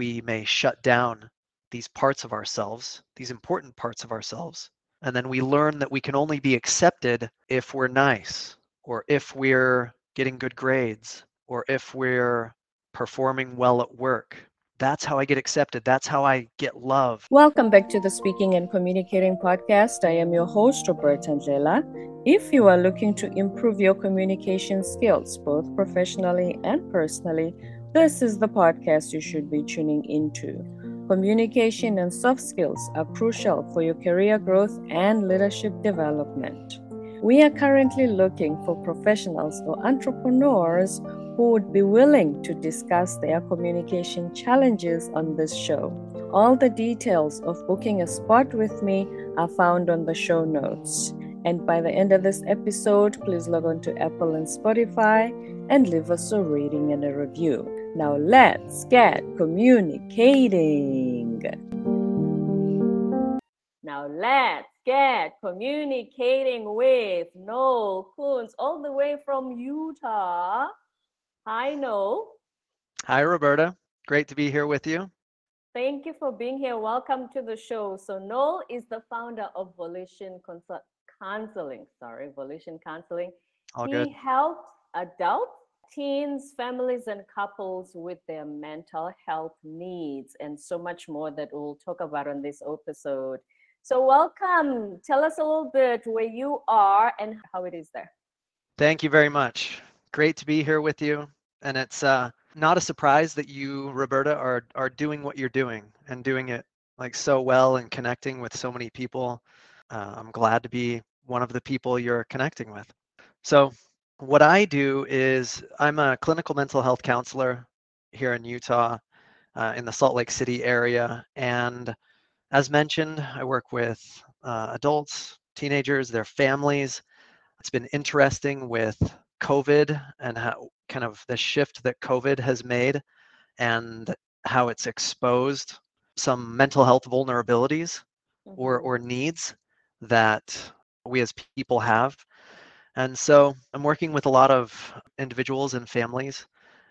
we may shut down these parts of ourselves, these important parts of ourselves. And then we learn that we can only be accepted if we're nice, or if we're getting good grades, or if we're performing well at work. That's how I get accepted. That's how I get love. Welcome back to the Speaking and Communicating podcast. I am your host, Roberta Angela. If you are looking to improve your communication skills, both professionally and personally, this is the podcast you should be tuning into. Communication and soft skills are crucial for your career growth and leadership development. We are currently looking for professionals or entrepreneurs who would be willing to discuss their communication challenges on this show. All the details of booking a spot with me are found on the show notes. And by the end of this episode, please log on to Apple and Spotify and leave us a rating and a review. Now let's get communicating. Now let's get communicating with Noel Koons all the way from Utah. Hi, Noel. Hi, Roberta. Great to be here with you. Thank you for being here. Welcome to the show. So Noel is the founder of Volition Consult- Counseling. Sorry, Volition Counseling. All he good. helps adults, teens, families, and couples with their mental health needs, and so much more that we'll talk about on this episode. So, welcome. Tell us a little bit where you are and how it is there. Thank you very much. Great to be here with you. And it's uh, not a surprise that you, Roberta, are are doing what you're doing and doing it like so well and connecting with so many people. Uh, I'm glad to be one of the people you're connecting with. So, what I do is I'm a clinical mental health counselor here in Utah, uh, in the Salt Lake City area, and as mentioned, I work with uh, adults, teenagers, their families. It's been interesting with COVID and how kind of the shift that COVID has made and how it's exposed some mental health vulnerabilities or, Mhm. or needs that we as people have. And so I'm working with a lot of individuals and families,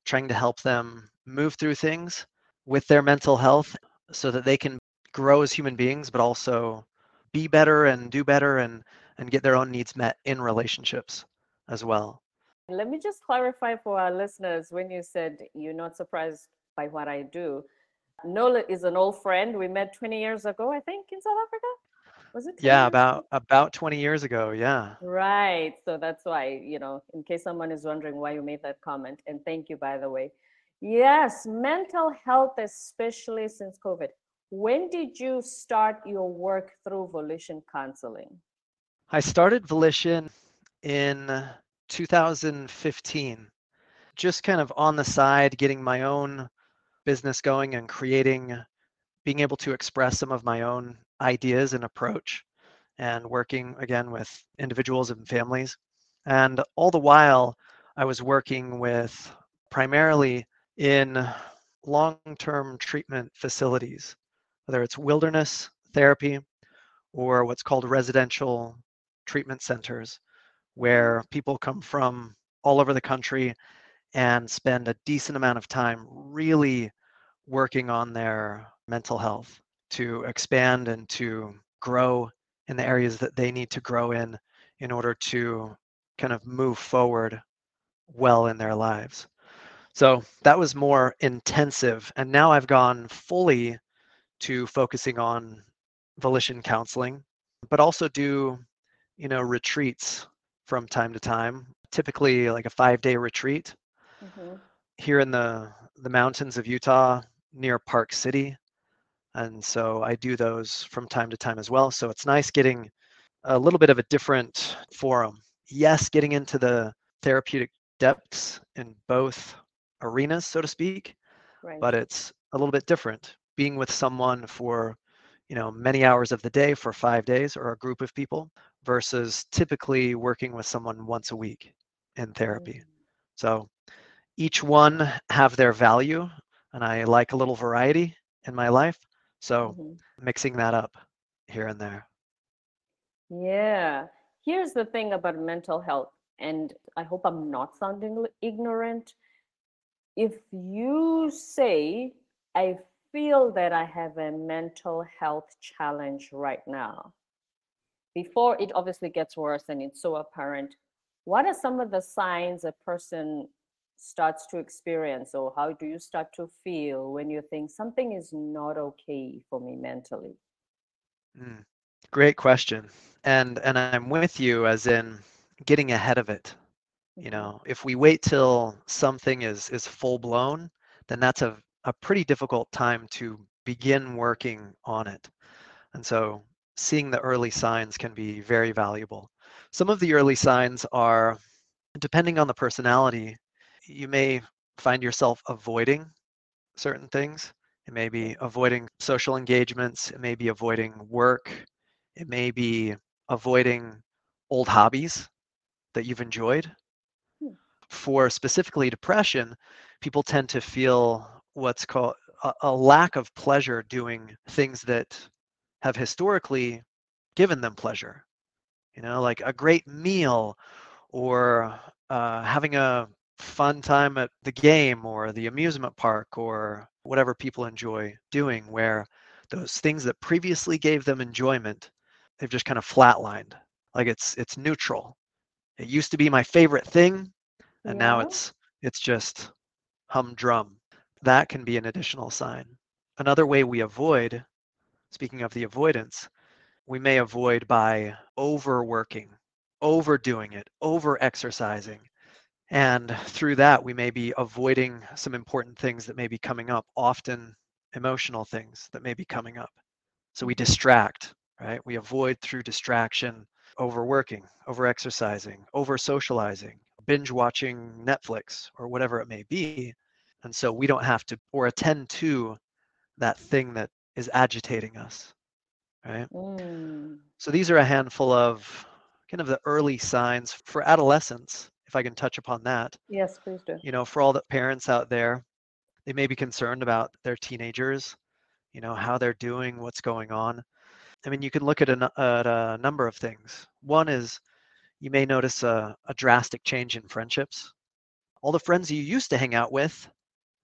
trying to help them move through things with their mental health so that they can grow as human beings, but also be better and do better and, and get their own needs met in relationships as well. Let me just clarify for our listeners when you said you're not surprised by what I do. Nola is an old friend. We met 20 years ago, I think, in South Africa. Was it? 20 Yeah, about about 20 years ago. Yeah. Right. So that's why, you know, in case someone is wondering why you made that comment. And thank you, by the way. Yes, mental health, especially since COVID. When did you start your work through volition counseling? I started Volition in 2015, just kind of on the side, getting my own business going and creating, being able to express some of my own ideas and approach, and working again with individuals and families. And all the while, I was working with primarily in long term treatment facilities, whether it's wilderness therapy or what's called residential treatment centers, where people come from all over the country and spend a decent amount of time really working on their mental health to expand and to grow in the areas that they need to grow in in order to kind of move forward well in their lives. So that was more intensive. And now I've gone fully to focusing on volition counseling, but also do, you know, retreats from time to time, typically like a five day retreat Mhm. here in the, the mountains of Utah near Park City. And so I do those from time to time as well. So it's nice getting a little bit of a different forum. Yes, getting into the therapeutic depths in both arenas, so to speak, Right. but it's a little bit different being with someone for you know many hours of the day for five days or a group of people versus typically working with someone once a week in therapy Mm. so each one have their value and i like a little variety in my life so Mhm. mixing that up here and there Yeah. Here's the thing about mental health, and I hope I'm not sounding ignorant. If you say, I feel that I have a mental health challenge right now, before it obviously gets worse and it's so apparent, what are some of the signs a person starts to experience or how do you start to feel when you think something is not okay for me mentally? Mm, great question. And and i'm with you as in getting ahead of it. You mm-hmm. know if we wait till something is is full blown then that's a, a pretty difficult time to begin working on it. And so seeing the early signs can be very valuable. Some of the early signs are depending on the personality you may find yourself avoiding certain things. It may be avoiding social engagements. It may be avoiding work. It may be avoiding old hobbies that you've enjoyed. Hmm. For specifically depression, people tend to feel what's called a, a lack of pleasure doing things that have historically given them pleasure. You know, like a great meal or uh, having a fun time at the game or the amusement park or whatever people enjoy doing where those things that previously gave them enjoyment they've just kind of flatlined. Like it's it's neutral. It used to be my favorite thing and yeah. now it's it's just humdrum. That can be an additional sign. Another way we avoid speaking of the avoidance we may avoid by overworking overdoing it over exercising and through that, we may be avoiding some important things that may be coming up, often emotional things that may be coming up. So we distract, right? We avoid through distraction, overworking, over exercising, over socializing, binge watching Netflix or whatever it may be. And so we don't have to or attend to that thing that is agitating us, right? Mm. So these are a handful of kind of the early signs for adolescence if I can touch upon that. Yes, please do. You know, for all the parents out there, they may be concerned about their teenagers, you know, how they're doing, what's going on. I mean, you can look at a, at a number of things. One is you may notice a, a drastic change in friendships. All the friends you used to hang out with,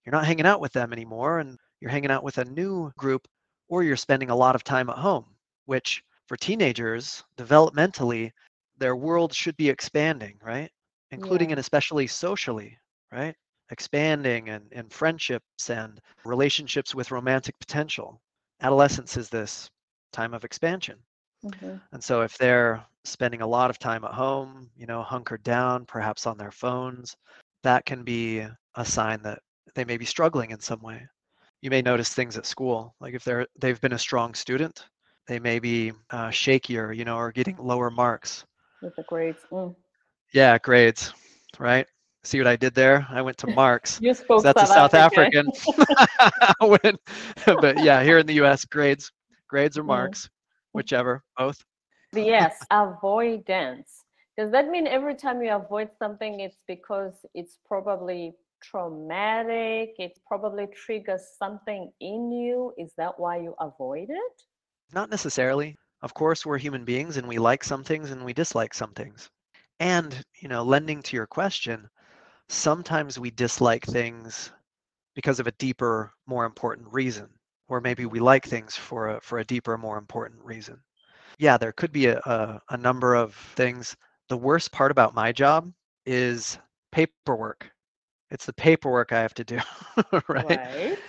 you're not hanging out with them anymore, and you're hanging out with a new group, or you're spending a lot of time at home, which for teenagers, developmentally, their world should be expanding, right? Including yeah. and especially socially, right? Expanding and, and friendships and relationships with romantic potential. Adolescence is this time of expansion. Mm-hmm. And so if they're spending a lot of time at home, you know, hunkered down, perhaps on their phones, that can be a sign that they may be struggling in some way. You may notice things at school, like if they're they've been a strong student, they may be uh, shakier, you know, or getting lower marks. With the grades. Mm. Yeah, grades, right? See what I did there? I went to Marks. you spoke that's South a South African. African. but yeah, here in the U.S., grades, grades or mm-hmm. marks, whichever, both. Yes, avoidance. Does that mean every time you avoid something, it's because it's probably traumatic? It probably triggers something in you. Is that why you avoid it? Not necessarily. Of course, we're human beings and we like some things and we dislike some things. And, you know, lending to your question, sometimes we dislike things because of a deeper, more important reason, or maybe we like things for a, for a deeper, more important reason. Yeah, there could be a, a, a number of things. The worst part about my job is paperwork. It's the paperwork I have to do, right? right?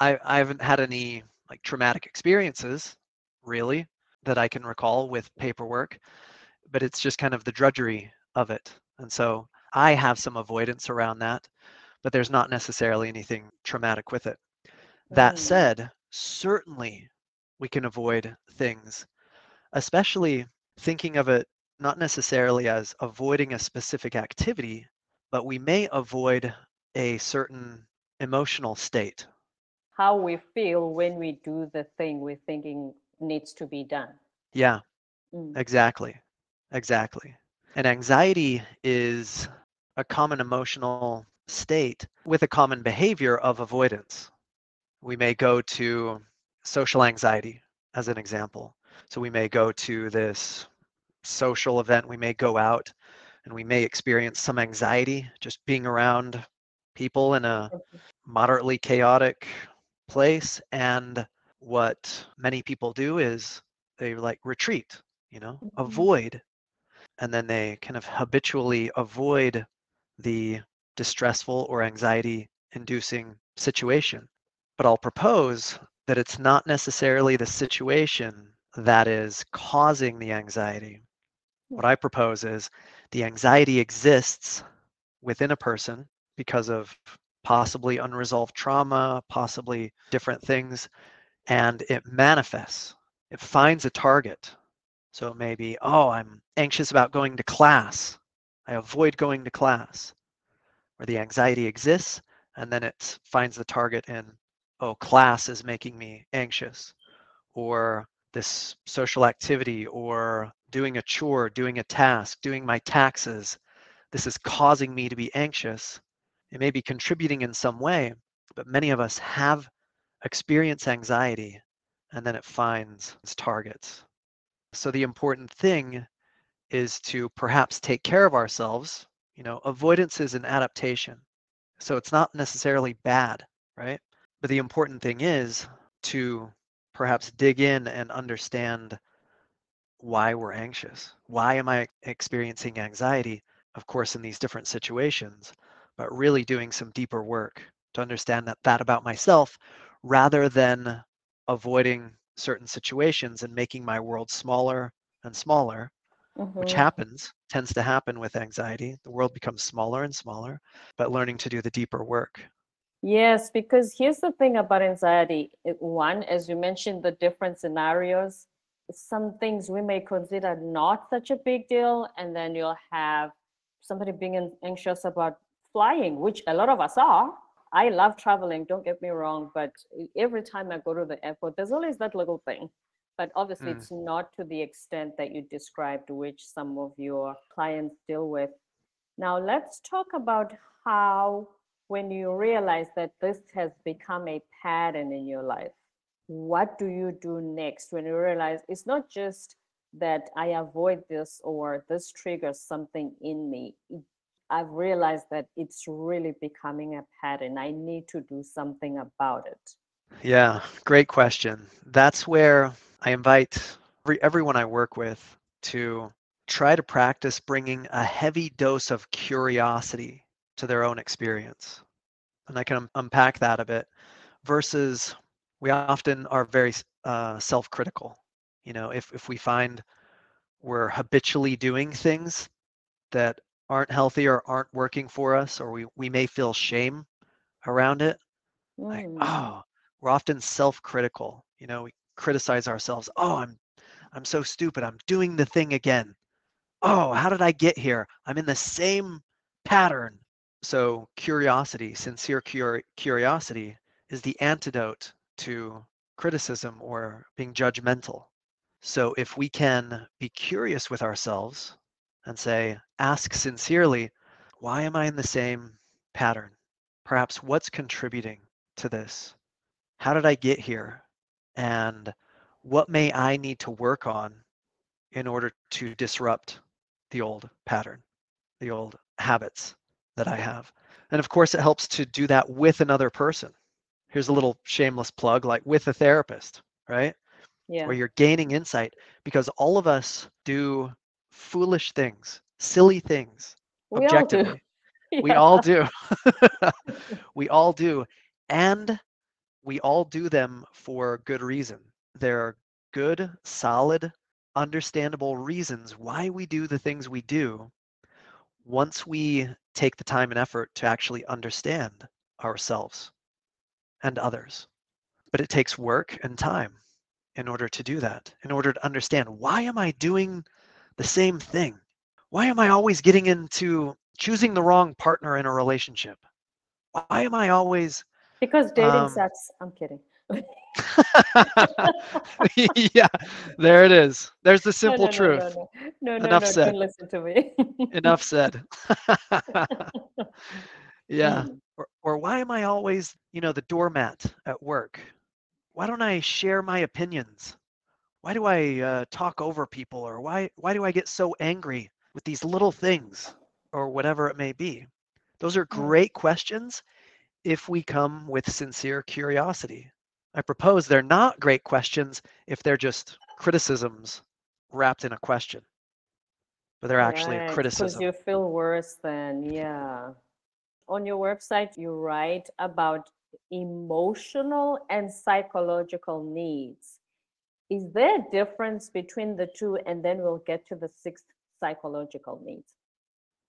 I, I haven't had any like traumatic experiences really that I can recall with paperwork but it's just kind of the drudgery of it. And so I have some avoidance around that, but there's not necessarily anything traumatic with it. That mm. said, certainly we can avoid things, especially thinking of it not necessarily as avoiding a specific activity, but we may avoid a certain emotional state. How we feel when we do the thing we're thinking needs to be done. Yeah, mm. exactly. Exactly. And anxiety is a common emotional state with a common behavior of avoidance. We may go to social anxiety as an example. So we may go to this social event, we may go out and we may experience some anxiety just being around people in a moderately chaotic place. And what many people do is they like retreat, you know, Mhm. avoid. And then they kind of habitually avoid the distressful or anxiety inducing situation. But I'll propose that it's not necessarily the situation that is causing the anxiety. What I propose is the anxiety exists within a person because of possibly unresolved trauma, possibly different things, and it manifests. It finds a target. So it may be, oh, I'm anxious about going to class. I avoid going to class. Or the anxiety exists, and then it finds the target in, oh, class is making me anxious. Or this social activity, or doing a chore, doing a task, doing my taxes. This is causing me to be anxious. It may be contributing in some way, but many of us have experienced anxiety and then it finds its targets. So the important thing is to perhaps take care of ourselves. You know, avoidance is an adaptation. So it's not necessarily bad, right? But the important thing is to perhaps dig in and understand why we're anxious. Why am I experiencing anxiety? Of course, in these different situations, but really doing some deeper work to understand that, that about myself rather than avoiding certain situations and making my world smaller and smaller, which Mhm. happens, tends to happen with anxiety. The world becomes smaller and smaller, but learning to do the deeper work. Yes, because here's the thing about anxiety. One, as you mentioned, the different scenarios, some things we may consider not such a big deal, and then you'll have somebody being anxious about flying, which a lot of us are. I love traveling, don't get me wrong, but every time I go to the airport, there's always that little thing. But obviously, Mm. it's not to the extent that you described, which some of your clients deal with. Now, let's talk about how, when you realize that this has become a pattern in your life, what do you do next when you realize it's not just that I avoid this or this triggers something in me? It- I've realized that it's really becoming a pattern. I need to do something about it. Yeah, great question. That's where I invite every, everyone I work with to try to practice bringing a heavy dose of curiosity to their own experience. And I can un- unpack that a bit versus we often are very uh, self critical. You know, if, if we find we're habitually doing things that aren't healthy or aren't working for us, or we, we may feel shame around it, like Mm, oh we're often self-critical you know we criticize ourselves oh i'm i'm so stupid i'm doing the thing again. Oh how did i get here? I'm in the same pattern. So curiosity sincere curi- curiosity is the antidote to criticism or being judgmental. So if we can be curious with ourselves and say ask sincerely why am i in the same pattern perhaps what's contributing to this? How did I get here? And what may I need to work on in order to disrupt the old pattern, the old habits that I have? And of course, it helps to do that with another person. Here's a little shameless plug like with a therapist, right? yeah. Where you're gaining insight because all of us do foolish things, silly things, We all do. We all do. we all do. And we all do them for good reason. There are good, solid, understandable reasons why we do the things we do once we take the time and effort to actually understand ourselves and others. But it takes work and time in order to do that, in order to understand why am I doing the same thing? Why am I always getting into choosing the wrong partner in a relationship? Why am I always Because dating um, sucks. I'm kidding. yeah, there it is. There's the simple no, no, truth. no, no, no, no, Enough no, said. listen to me. Enough said. yeah. Mm, Or, or why am I always, you know, the doormat at work? Why don't I share my opinions? Why do I uh, talk over people? Or why why do I get so angry with these little things, or whatever it may be? Those are mm, great questions if we come with sincere curiosity. I propose they're not great questions if they're just criticisms wrapped in a question. But they're actually a Right, because criticism. you feel worse than, yeah. On your website, you write about emotional and psychological needs. Is there a difference between the two? And then we'll get to the sixth psychological needs.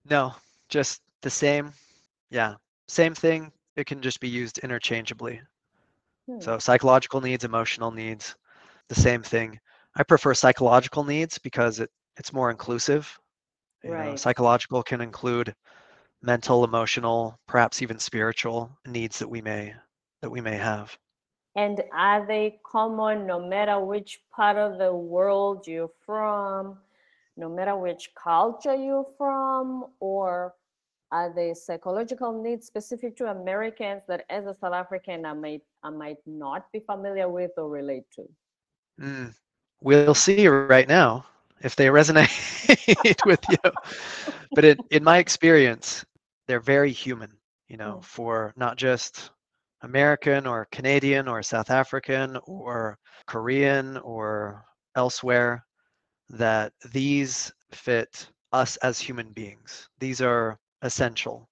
No, just the same. Yeah, same thing. It can just be used interchangeably. Hmm. So psychological needs, emotional needs, the same thing. I prefer psychological needs because it, it's more inclusive. You know, psychological can include mental, emotional, perhaps even spiritual needs that we may that we may have. And are they common no matter which part of the world you're from, no matter which culture you're from, or are they psychological needs specific to Americans that as a South African I might I might not be familiar with or relate to? Mm. We'll see right now if they resonate with you. But in, in my experience, they're very human, you know, Mm. for not just American or Canadian or South African or Korean or elsewhere, that these fit us as human beings. These are essential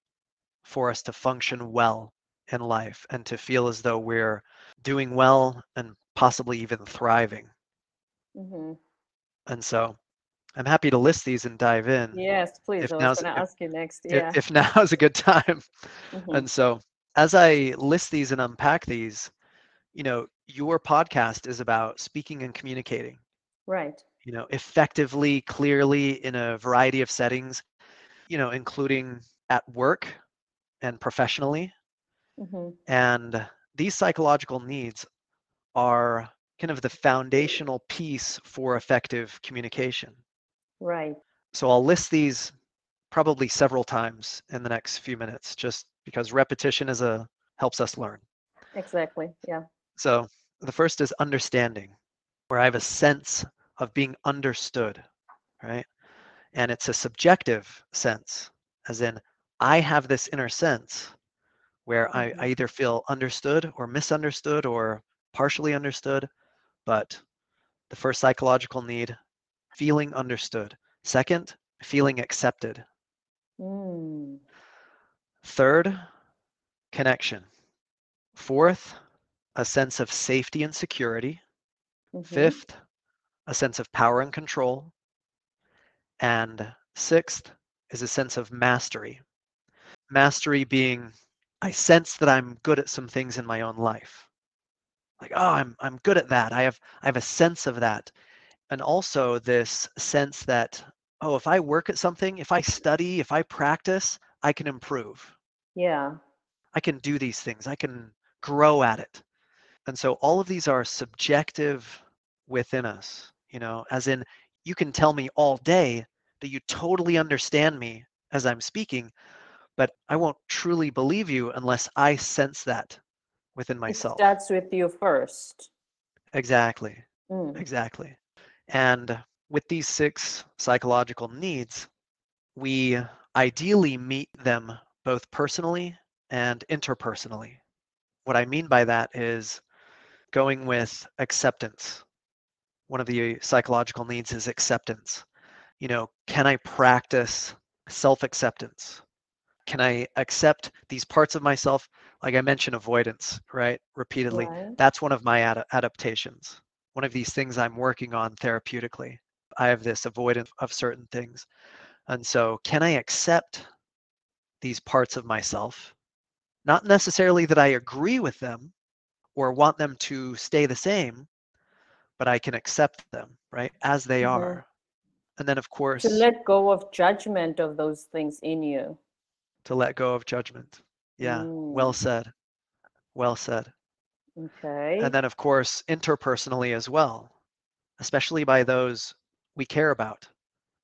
for us to function well in life and to feel as though we're doing well and possibly even thriving. Mhm. And so I'm happy to list these and dive in Yes, please. if I was going to ask you next. if, Yeah. if now is a good time. Mhm. And so as I list these and unpack these, you know, your podcast is about speaking and communicating, Right. you know, effectively, clearly in a variety of settings, you know, including at work and professionally. hmm And these psychological needs are kind of the foundational piece for effective communication. Right. So I'll list these probably several times in the next few minutes just because repetition is a helps us learn. Exactly. Yeah. So the first is understanding, where I have a sense of being understood, right? And it's a subjective sense, as in I have this inner sense where I, I Mhm. either feel understood or misunderstood or partially understood. But the first psychological need, feeling understood. Second, feeling accepted. Mm. Third, connection. Fourth, a sense of safety and security. Mhm. Fifth, a sense of power and control. And sixth is a sense of mastery. Mastery being, I sense that I'm good at some things in my own life. Like, oh, I'm I'm good at that. I have I have a sense of that. And also this sense that, oh, if I work at something, if I study, if I practice, I can improve. Yeah. I can do these things. I can grow at it. And so all of these are subjective within us, you know, as in you can tell me all day that you totally understand me as I'm speaking, but I won't truly believe you unless I sense that within It myself. starts with you first. Exactly. Mm. Exactly. And with these six psychological needs, we ideally meet them both personally and interpersonally. What I mean by that is going with acceptance. One of the uh, psychological needs is acceptance. You know, can I practice self acceptance? Can I accept these parts of myself? Like I mentioned, avoidance, right? Repeatedly. Right. That's one of my ad- adaptations. One of these things I'm working on therapeutically. I have this avoidance of certain things. And so, can I accept these parts of myself? Not necessarily that I agree with them or want them to stay the same, but I can accept them, right, as they Mhm. are. And then, of course, To let go of judgment of those things in you. to let go of judgment. Yeah, well Mm. said. Well said. Okay. And then, of course, interpersonally as well, especially by those we care about.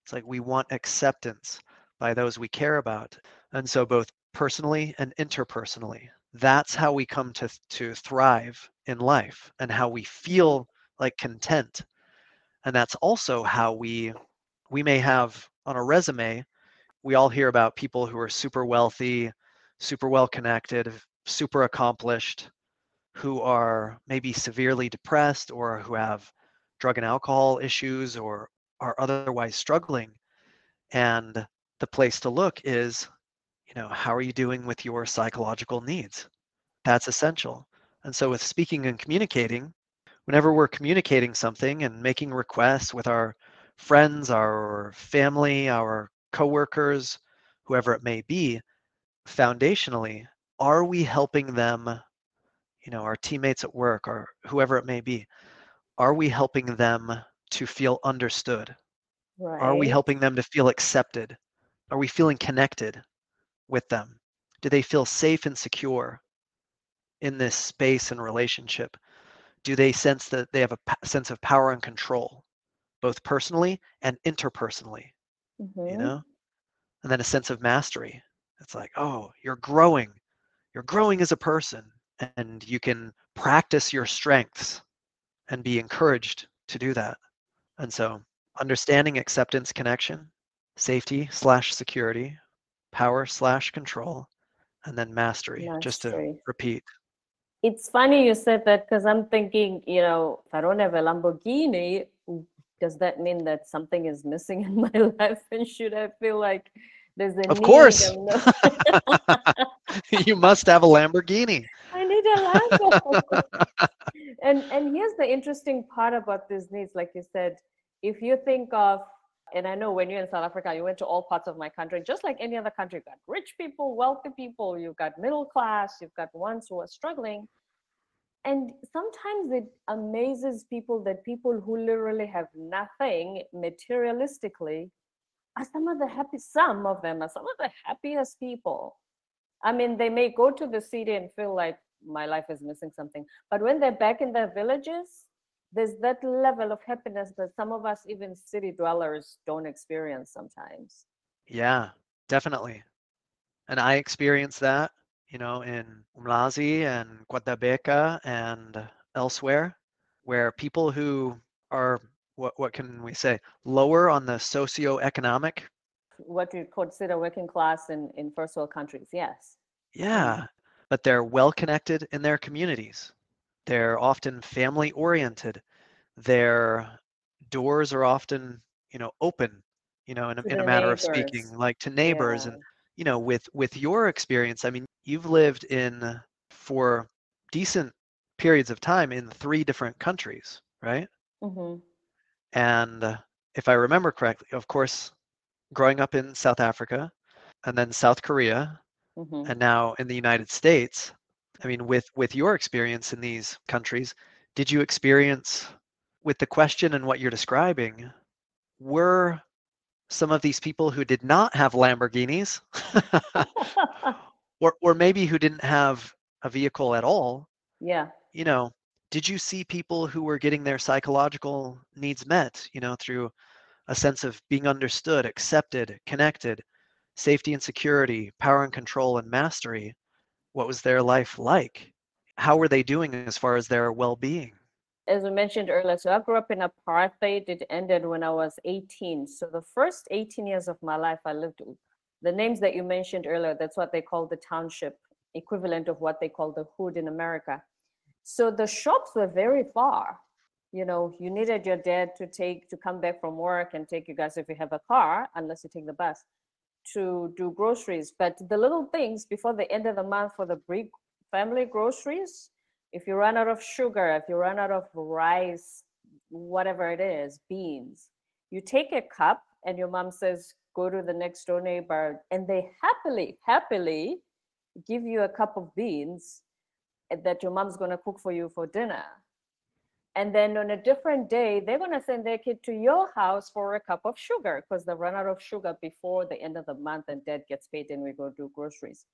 It's like we want acceptance by those we care about. And so, both personally and interpersonally, that's how we come to, to thrive in life and how we feel like content. And that's also how we we may have on a resume, we all hear about people who are super wealthy, super well connected, super accomplished, who are maybe severely depressed or who have drug and alcohol issues or are otherwise struggling. And the place to look is, you know, how are you doing with your psychological needs? That's essential. And so, with speaking and communicating, whenever we're communicating something and making requests with our friends, our family, our coworkers, whoever it may be, foundationally, are we helping them, you know, our teammates at work or whoever it may be, are we helping them to feel understood? Right. Are we helping them to feel accepted? Are we feeling connected with them? Do they feel safe and secure in this space and relationship? Do they sense that they have a p- sense of power and control, both personally and interpersonally? Mhm. You know, and then a sense of mastery. It's like, oh, you're growing. You're growing as a person, and you can practice your strengths and be encouraged to do that. And so, understanding acceptance, connection, safety slash security, power slash control, and then mastery. Just to repeat. It's funny you said that because I'm thinking, you know, if I don't have a Lamborghini, does that mean that something is missing in my life? And should I feel like there's a Of need? course. You must have a Lamborghini. I need a Lambo. and and here's the interesting part about needs, like you said, if you think of and I know when you're in South Africa, you went to all parts of my country, just like any other country. You've got rich people, wealthy people, you've got middle class, you've got ones who are struggling. And sometimes it amazes people that people who literally have nothing materialistically are some of the happy, some of them are some of the happiest people. I mean, they may go to the city and feel like my life is missing something. But when they're back in their villages, there's that level of happiness that some of us, even city dwellers, don't experience sometimes. Yeah, definitely. And I experienced that, you know, in Umlazi and KwaDabeka and elsewhere, where people who are what what can we say lower on the socioeconomic What you consider working class in, in first world countries, yes. yeah but they're well connected in their communities they're often family oriented their doors are often you know open you know in, a- in a matter of speaking like to neighbors Yeah. and you know with with your experience i mean you've lived in for decent periods of time in three different countries right Mhm. and uh, if i remember correctly of course growing up in south africa and then south korea Mhm. and now in the united states i mean with with your experience in these countries did you experience with the question and what you're describing were some of these people who did not have lamborghinis or or maybe who didn't have a vehicle at all yeah. you know did you see people who were getting their psychological needs met you know through a sense of being understood accepted connected safety and security power and control and mastery what was their life like how were they doing as far as their well-being as we mentioned earlier, so I grew up in apartheid. It ended when I was 18. So the first 18 years of my life, I lived the names that you mentioned earlier. That's what they call the township, equivalent of what they call the hood in America. So the shops were very far. You know, you needed your dad to take to come back from work and take you guys if you have a car, unless you take the bus, to do groceries. But the little things before the end of the month for the big family groceries, if you run out of sugar, if you run out of rice, whatever it is, beans, you take a cup and your mom says, go to the next door neighbor, and they happily, happily give you a cup of beans that your mom's going to cook for you for dinner. And then on a different day, they're going to send their kid to your house for a cup of sugar because they run out of sugar before the end of the month and dad gets paid and we go do groceries.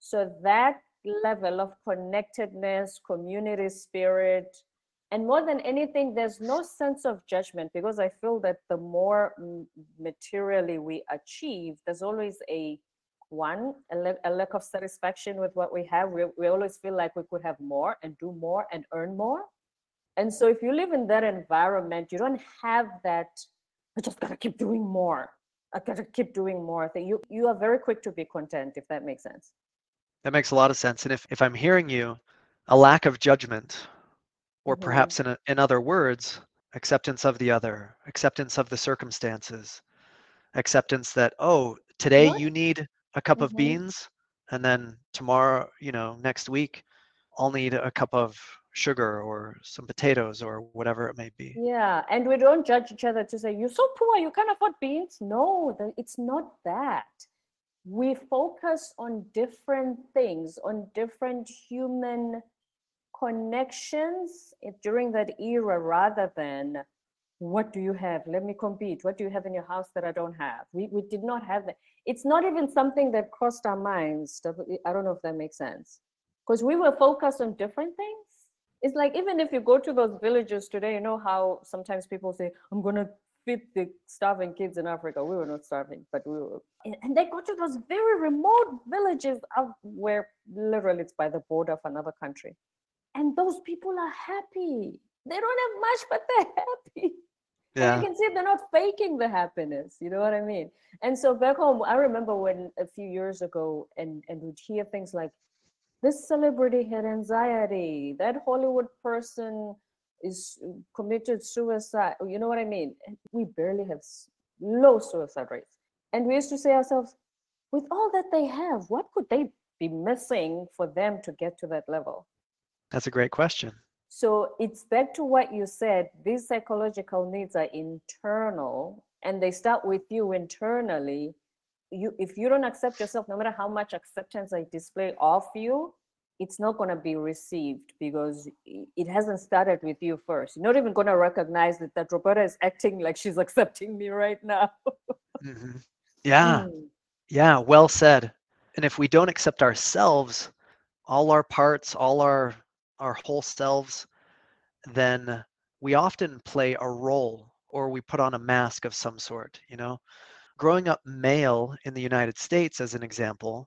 So that level of connectedness, community spirit, and more than anything, there's no sense of judgment because I feel that the more materially we achieve, there's always a one, a, le- a lack of satisfaction with what we have. We, we always feel like we could have more and do more and earn more. And so if you live in that environment, you don't have that, I just gotta keep doing more. I gotta keep doing more. Thing. You you are very quick to be content, if that makes sense. that makes a lot of sense and if, if i'm hearing you a lack of judgment, or Mhm. perhaps in, a, in other words, acceptance of the other, acceptance of the circumstances, acceptance that, oh, today What? you need a cup of Mhm. beans, and then tomorrow, you know, next week, I'll need a cup of sugar or some potatoes or whatever it may be. Yeah, and we don't judge each other to say, you're so poor, you can't afford beans. No, it's not that. We focus on different things, on different human connections i- during that era rather than what do you have? Let me compete. What do you have in your house that I don't have? We, we did not have that. It's not even something that crossed our minds. I don't know if that makes sense. Because we were focused on different things it's like even if you go to those villages today, you know how sometimes people say, I'm gonna feed the starving kids in Africa. We were not starving, but we were and- they go to those very remote villages out where literally it's by the border of another country. And those people are happy. They don't have much, but they're happy. Yeah. And you can see they're not faking the happiness. You know what I mean? And so back home, I remember when a few years ago, and and would hear things like, "This celebrity had anxiety. That Hollywood person is committed suicide." You know what I mean? We barely have low suicide rates, and we used to say ourselves, with all that they have, what could they be missing for them to get to that level? That's a great question. So it's back to what you said. These psychological needs are internal and they start with you internally. You if you don't accept yourself, no matter how much acceptance I display of you, it's not going to be received because it hasn't started with you first. You're not even going to recognize that, that Roberta is acting like she's accepting me right now. hmm Yeah. Mm, Yeah. Well said. And if we don't accept ourselves, all our parts, all our our whole selves, then we often play a role or we put on a mask of some sort, you know. Growing up male in the United States as an example,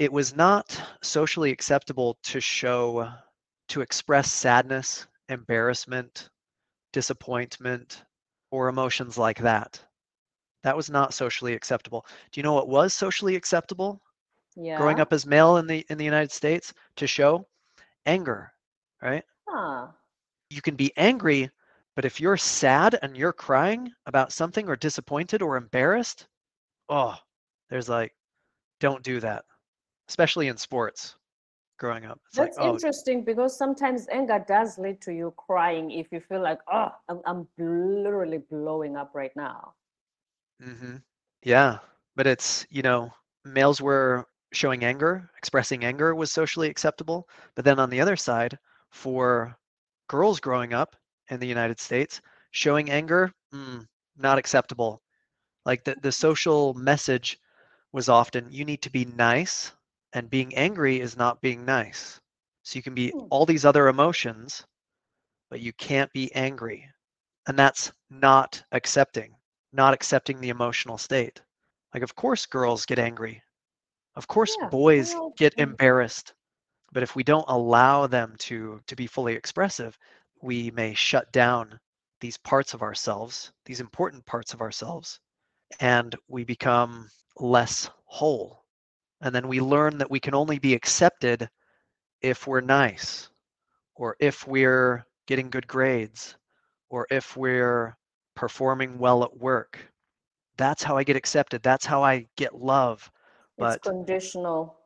it was not socially acceptable to show to express sadness, embarrassment, disappointment, or emotions like that. That was not socially acceptable. Do you know what was socially acceptable yeah. growing up as male in the in the United States to show anger, right? Huh. You can be angry, but if you're sad and you're crying about something or disappointed or embarrassed, oh, there's like don't do that. Especially in sports growing up. It's That's like, oh, interesting because sometimes anger does lead to you crying if you feel like, oh, I'm, I'm literally blowing up right now. Mm-hmm. Yeah, but it's, you know, males were showing anger, expressing anger was socially acceptable. But then on the other side, for girls growing up in the United States, showing anger, mm, not acceptable. Like the, the social message was often you need to be nice, and being angry is not being nice. So you can be Hmm. all these other emotions, but you can't be angry. And that's not accepting, not accepting the emotional state. Like, of course, girls get angry. Of course, Yeah, boys get embarrassed. But if we don't allow them to, to be fully expressive, we may shut down these parts of ourselves, these important parts of ourselves, and we become less whole. And then we learn that we can only be accepted if we're nice, or if we're getting good grades, or if we're performing well at work. That's how I get accepted. That's how I get love, It's conditional.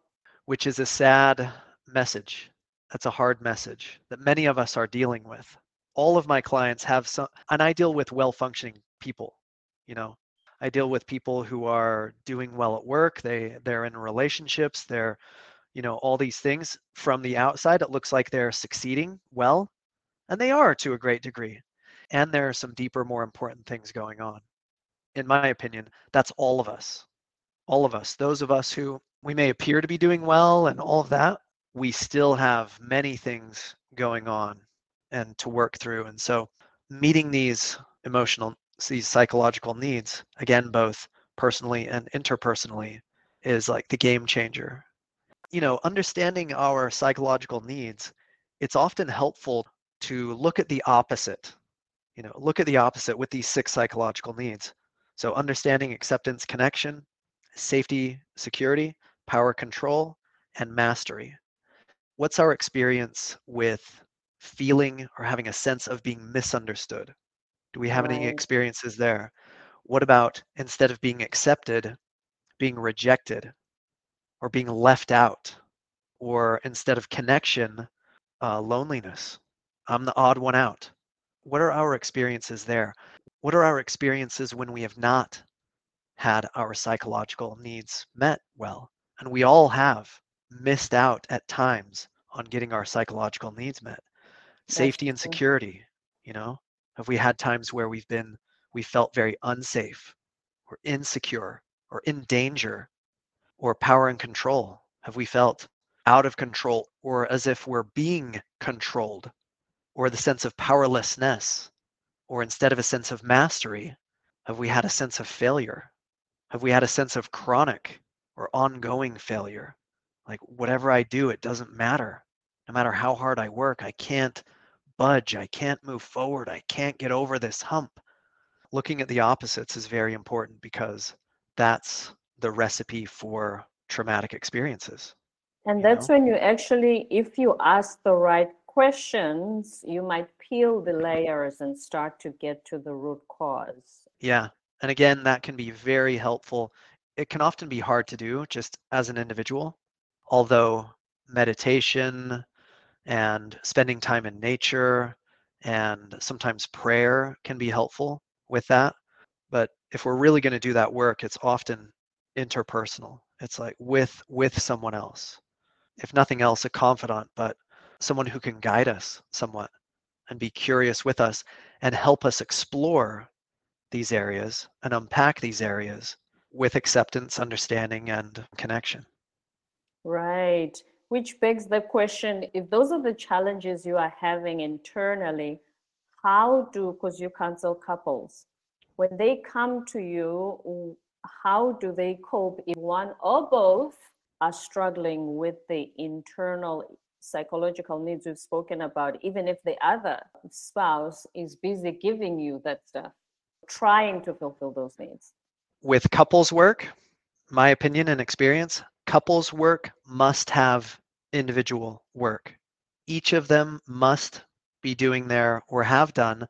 which is a sad message. That's a hard message that many of us are dealing with. All of my clients have some, and I deal with well functioning people. You know, I deal with people who are doing well at work. They they're in relationships. They're, you know, all these things. From the outside, it looks like they're succeeding well, and they are to a great degree. And there are some deeper, more important things going on. In my opinion, that's all of us. All of us. Those of us who we may appear to be doing well and all of that, we still have many things going on and to work through. And so meeting these emotional, these psychological needs, again, both personally and interpersonally, is like the game changer. You know, understanding our psychological needs, it's often helpful to look at the opposite. You know, look at the opposite with these six psychological needs. So understanding acceptance, connection, safety, security, power control, and mastery. What's our experience with feeling or having a sense of being misunderstood? Do we have right. any experiences there? What about instead of being accepted, being rejected or being left out? Or instead of connection, uh, loneliness? I'm the odd one out. What are our experiences there? What are our experiences when we have not had our psychological needs met well? And we all have missed out at times on getting our psychological needs met. Safety and security, you know, have we had times where we've been, we felt very unsafe or insecure or in danger or power and control? Have we felt out of control or as if we're being controlled or the sense of powerlessness or instead of a sense of mastery, have we had a sense of failure? Have we had a sense of chronic or ongoing failure? Like whatever I do, it doesn't matter. No matter how hard I work, I can't budge. I can't move forward. I can't get over this hump. Looking at the opposites is very important because that's the recipe for traumatic experiences. And that's know? when you actually, if you ask the right questions, you might peel the layers and start to get to the root cause. Yeah. And again, that can be very helpful. It can often be hard to do just as an individual, although meditation and spending time in nature and sometimes prayer can be helpful with that. But if we're really going to do that work, it's often interpersonal. It's like with with someone else. If nothing else, a confidant, but someone who can guide us somewhat and be curious with us and help us explore these areas and unpack these areas with acceptance, understanding, and connection. Right. Which begs the question if those are the challenges you are having internally, how do, because you counsel couples, when they come to you, how do they cope if one or both are struggling with the internal psychological needs we've spoken about, even if the other spouse is busy giving you that stuff, trying to fulfill those needs. With couples work, my opinion and experience, couples work must have individual work. Each of them must be doing their or have done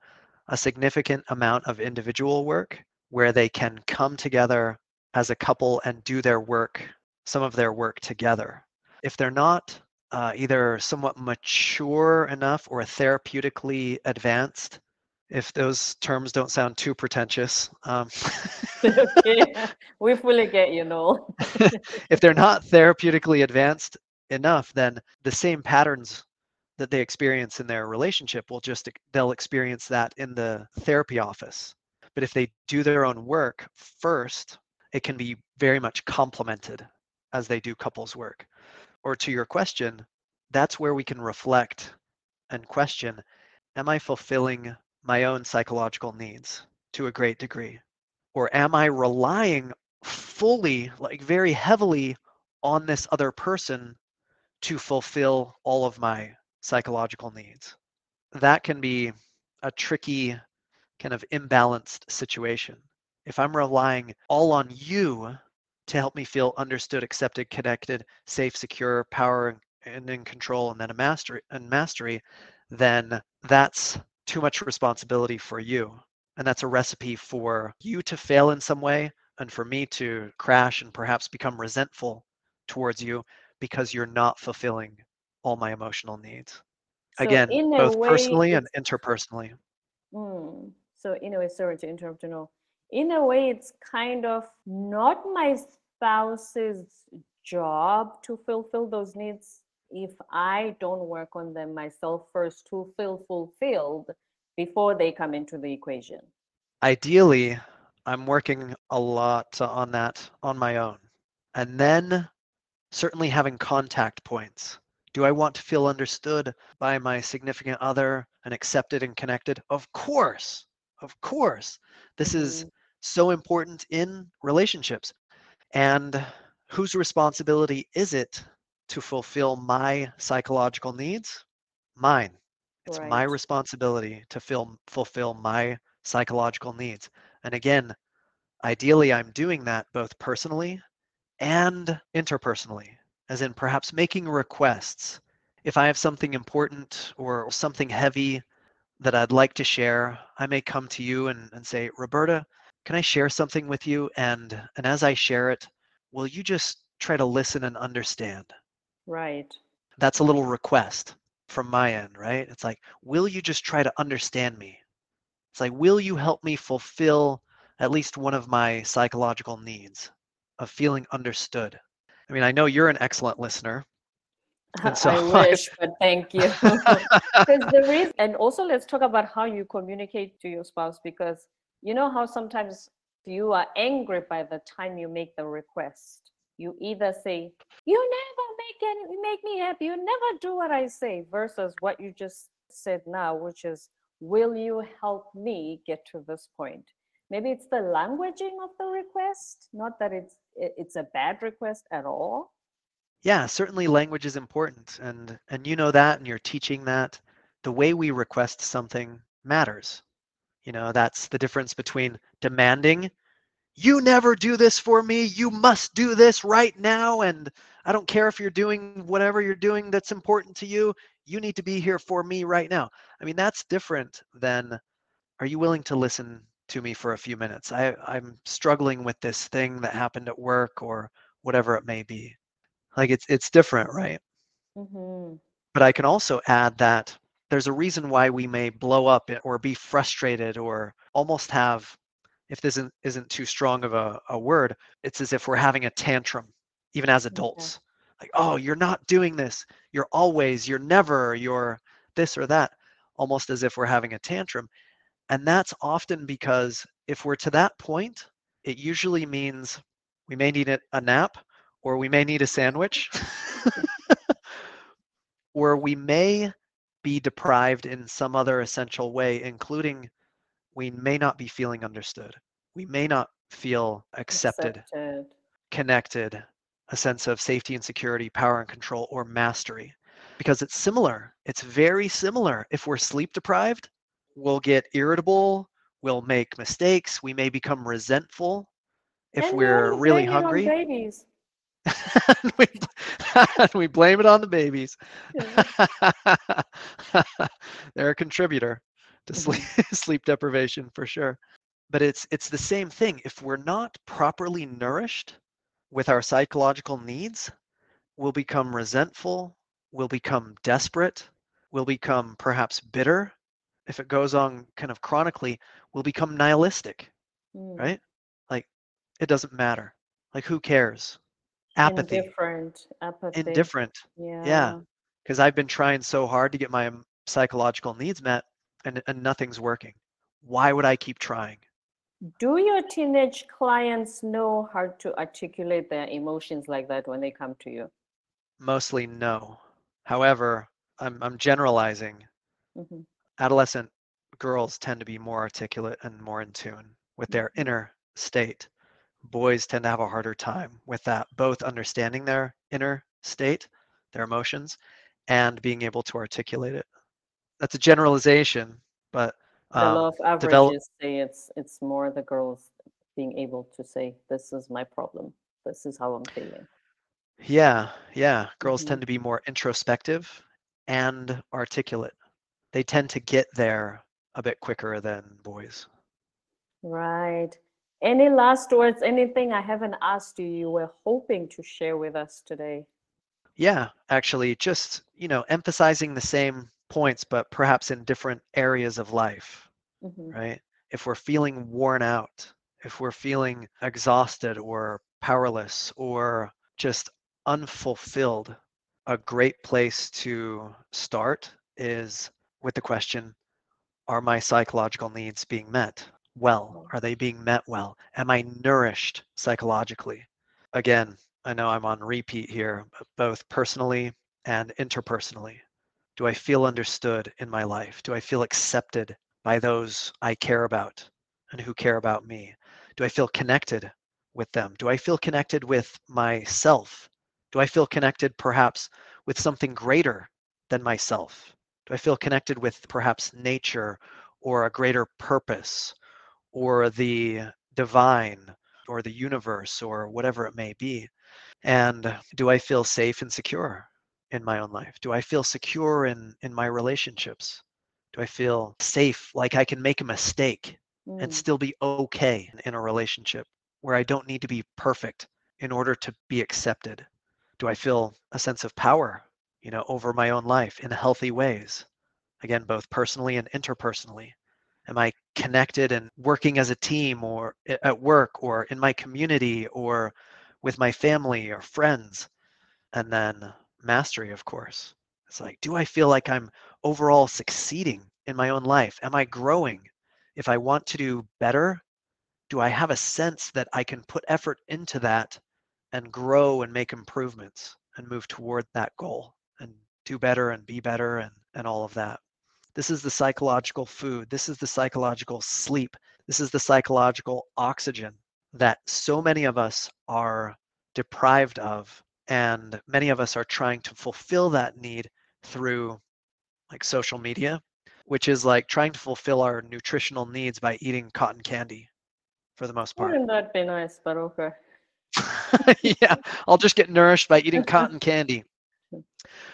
a significant amount of individual work where they can come together as a couple and do their work, some of their work together. If they're not uh, either somewhat mature enough or therapeutically advanced if those terms don't sound too pretentious. Um, we fully get you know. if they're not therapeutically advanced enough, then the same patterns that they experience in their relationship will just they'll experience that in the therapy office. But if they do their own work first, it can be very much complemented as they do couples work or to your question, that's where we can reflect and question Am I fulfilling my own psychological needs to a great degree? Or am I relying fully, like very heavily, on this other person to fulfill all of my psychological needs? That can be a tricky, kind of imbalanced situation. If I'm relying all on you to help me feel understood, accepted, connected, safe, secure, power, and in control, and then a mastery and mastery, then that's too much responsibility for you. And that's a recipe for you to fail in some way and for me to crash and perhaps become resentful towards you because you're not fulfilling all my emotional needs. So Again, both way, personally and interpersonally. Mm, so in a way, sorry to interrupt, you know, in a way it's kind of not my spouse's job to fulfill those needs if i don't work on them myself first to feel fulfilled before they come into the equation? Ideally i'm working a lot on that on my own. And then certainly having contact points. Do i want to feel understood by my significant other and accepted and connected? Of course of course. This mm-hmm. is so important in relationships. And whose responsibility is it to fulfill my psychological needs? Mine. It's right. my responsibility to fulfill my psychological needs. And again, ideally, I'm doing that both personally and interpersonally, as in perhaps making requests if I have something important or something heavy that I'd like to share, I may come to you and, and say, Roberta, can I share something with you? And and as I share it, will you just try to listen and understand? Right. That's a little request from my end, right? It's like, will you just try to understand me? It's like, will you help me fulfill at least one of my psychological needs of feeling understood? I mean, I know you're an excellent listener. And so I wish, but thank you. Because the reason, and also let's talk about how you communicate to your spouse because you know how sometimes you are angry by the time you make the request. You either say, "You never make any, make me happy. You never do what I say," versus what you just said now, which is, "Will you help me get to this point?" Maybe it's the languaging of the request, not that it's it's a bad request at all. Yeah, certainly language is important, and and you know that, and you're teaching that. The way we request something matters. You know, that's the difference between demanding, you never do this for me, you must do this right now, and I don't care if you're doing whatever you're doing that's important to you, you need to be here for me right now. I mean, that's different than are you willing to listen to me for a few minutes? I, I'm struggling with this thing that happened at work or whatever it may be. Like it's it's different, right? Mm-hmm. But I can also add that there's a reason why we may blow up or be frustrated or almost have if this isn't, isn't too strong of a, a word it's as if we're having a tantrum even as mm-hmm. adults. Like oh you're not doing this. You're always you're never you're this or that almost as if we're having a tantrum. And that's often because if we're to that point it usually means we may need a nap or we may need a sandwich or we may be deprived in some other essential way, including we may not be feeling understood. We may not feel accepted, accepted, connected, a sense of safety and security, power and control, or mastery. Because it's similar. It's very similar. If we're sleep deprived, we'll get irritable, we'll make mistakes, we may become resentful if and we're really hungry. babies. and, we, and we blame it on the babies. They're a contributor to sleep, mm-hmm. sleep deprivation for sure. But it's it's the same thing. If we're not properly nourished with our psychological needs, we'll become resentful, we'll become desperate, we'll become perhaps bitter. If it goes on kind of chronically, we'll become nihilistic, mm. right? Like it doesn't matter. Like who cares? apathy indifferent apathy indifferent yeah yeah because i've been trying so hard to get my psychological needs met and, and nothing's working why would i keep trying do your teenage clients know how to articulate their emotions like that when they come to you mostly no however i'm, I'm generalizing mm-hmm. adolescent girls tend to be more articulate and more in tune with their mm-hmm. inner state boys tend to have a harder time with that, both understanding their inner state, their emotions, and being able to articulate it. That's a generalization, but um, the law of averages develop- say it's it's more the girls being able to say, "This is my problem. This is how I'm feeling." Yeah, yeah. Girls mm-hmm. tend to be more introspective and articulate. They tend to get there a bit quicker than boys. Right. Any last words, anything I haven't asked you, you were hoping to share with us today? Yeah, actually, just, you know, emphasizing the same points, but perhaps in different areas of life, mm-hmm. right? If we're feeling worn out, if we're feeling exhausted or powerless or just unfulfilled, a great place to start is with the question Are my psychological needs being met? well? Are they being met well? Am I nourished psychologically? Again, I know I'm on repeat here, both personally and interpersonally. Do I feel understood in my life? Do I feel accepted by those I care about and who care about me? Do I feel connected with them? Do I feel connected with myself? Do I feel connected perhaps with something greater than myself? Do I feel connected with perhaps nature or a greater purpose or the divine or the universe or whatever it may be? And do I feel safe and secure in my own life? Do I feel secure in in my relationships? Do I feel safe like I can make a mistake and Mm, still be okay in a relationship where I don't need to be perfect in order to be accepted? Do I feel a sense of power, you know, over my own life in healthy ways? Again, both personally and interpersonally. Am I connected and working as a team or at work or in my community or with my family or friends? And then mastery, of course. It's like, do I feel like I'm overall succeeding in my own life? Am I growing? If I want to do better, do I have a sense that I can put effort into that and grow and make improvements and move toward that goal and do better and be better and, and all of that? This is the psychological food. This is the psychological sleep. This is the psychological oxygen that so many of us are deprived of. And many of us are trying to fulfill that need through like social media, which is like trying to fulfill our nutritional needs by eating cotton candy for the most part. Wouldn't that be nice? But okay. yeah, I'll just get nourished by eating cotton candy.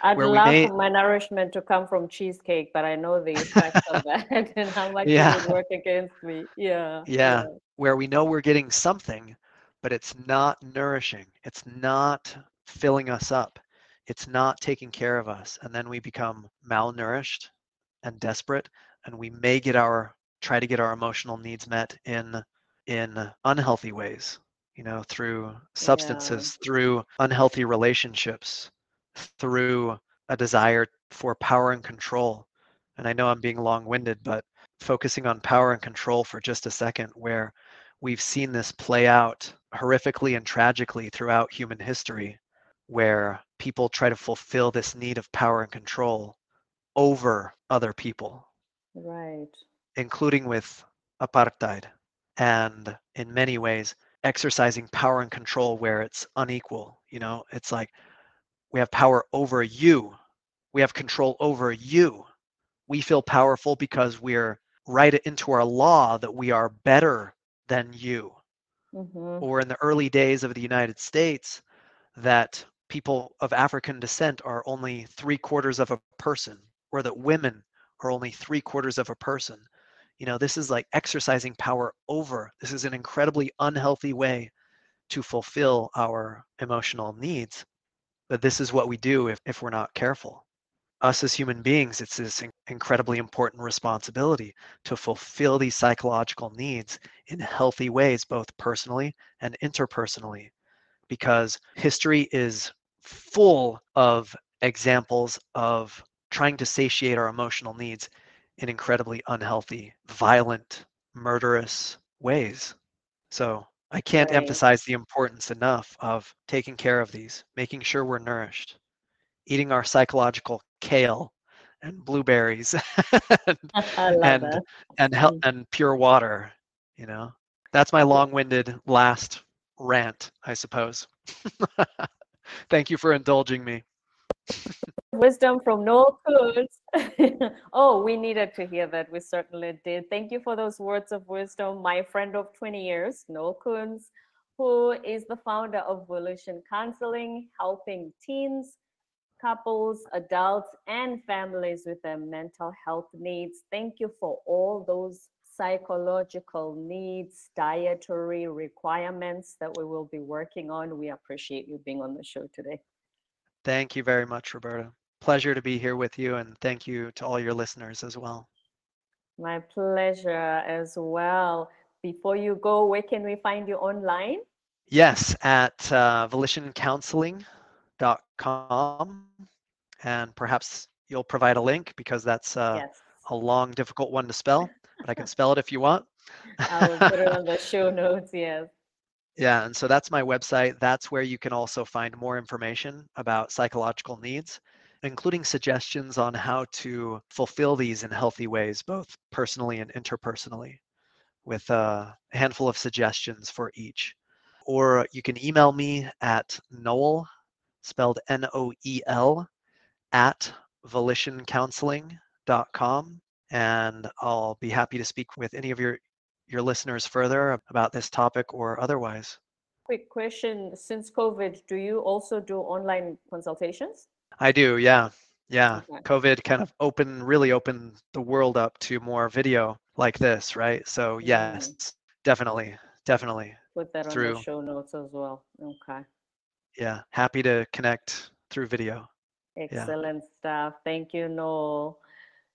I'd love may- for my nourishment to come from cheesecake, but I know the effects of that and how much Yeah. it would work against me. Yeah. Yeah. Where we know we're getting something, but it's not nourishing. It's not filling us up. It's not taking care of us. And then we become malnourished and desperate, and we may get our try to get our emotional needs met in in unhealthy ways, you know, through substances, through unhealthy relationships, through a desire for power and control. And I know I'm being long-winded, but focusing on power and control for just a second, where we've seen this play out horrifically and tragically throughout human history, where people try to fulfill this need of power and control over other people, Right. including with apartheid, and in many ways, exercising power and control where it's unequal. You know, it's like we have power over you, we have control over you. We feel powerful because we're write it into our law that we are better than you. Mm-hmm. Or in the early days of the United States, that people of African descent are only three quarters of a person, or that women are only three quarters of a person. You know, this is like exercising power over. This is an incredibly unhealthy way to fulfill our emotional needs. But this is what we do if, if we're not careful. Us as human beings, it's this incredibly important responsibility to fulfill these psychological needs in healthy ways, both personally and interpersonally, because history is full of examples of trying to satiate our emotional needs in incredibly unhealthy, violent, murderous ways. So I can't Right. emphasize the importance enough of taking care of these, making sure we're nourished, eating our psychological kale and blueberries and and that. and hel- Mm. and pure water you know that's my long-winded last rant i suppose thank you for indulging me Wisdom from Noel Koons. oh, we needed to hear that. We certainly did. Thank you for those words of wisdom. My friend of 20 years, Noel Koons, who is the founder of Volition Counseling, helping teens, couples, adults, and families with their mental health needs. Thank you for all those psychological needs, dietary requirements that we will be working on. We appreciate you being on the show today. thank you very much roberta pleasure to be here with you and thank you to all your listeners as well My pleasure as well. Before you go, where can we find you online? yes at uh, volitioncounseling.com and perhaps you'll provide a link because that's uh, yes. a long difficult one to spell but i can spell it if you want I will put it on the show notes. Yes. Yeah, and so that's my website. That's where you can also find more information about psychological needs, including suggestions on how to fulfill these in healthy ways, both personally and interpersonally, with a handful of suggestions for each. Or you can email me at Noel, spelled N O E L, at volitioncounseling.com, and I'll be happy to speak with any of your your listeners further about this topic or otherwise. Quick question. Since COVID, do you also do online consultations? I do, yeah. Yeah. Okay. COVID kind of opened, really opened the world up to more video like this, right? So, Mhm. yes, definitely, definitely. Put that on Through. the show notes as well. Okay. Yeah. Happy to connect through video. Excellent stuff. Thank you, Noel.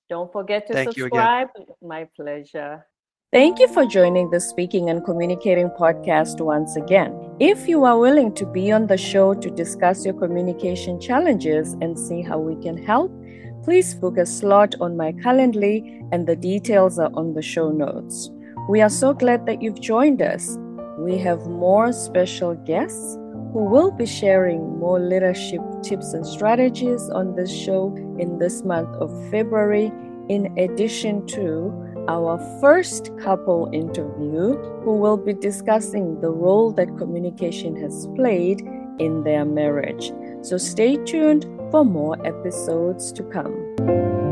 Don't forget to Thank you subscribe. My pleasure. Thank you for joining the Speaking and Communicating podcast once again. If you are willing to be on the show to discuss your communication challenges and see how we can help, please book a slot on my Calendly, and the details are on the show notes. We are so glad that you've joined us. We have more special guests who will be sharing more leadership tips and strategies on this show in this month of February, in addition to our first couple interview, who will be discussing the role that communication has played in their marriage. So stay tuned for more episodes to come.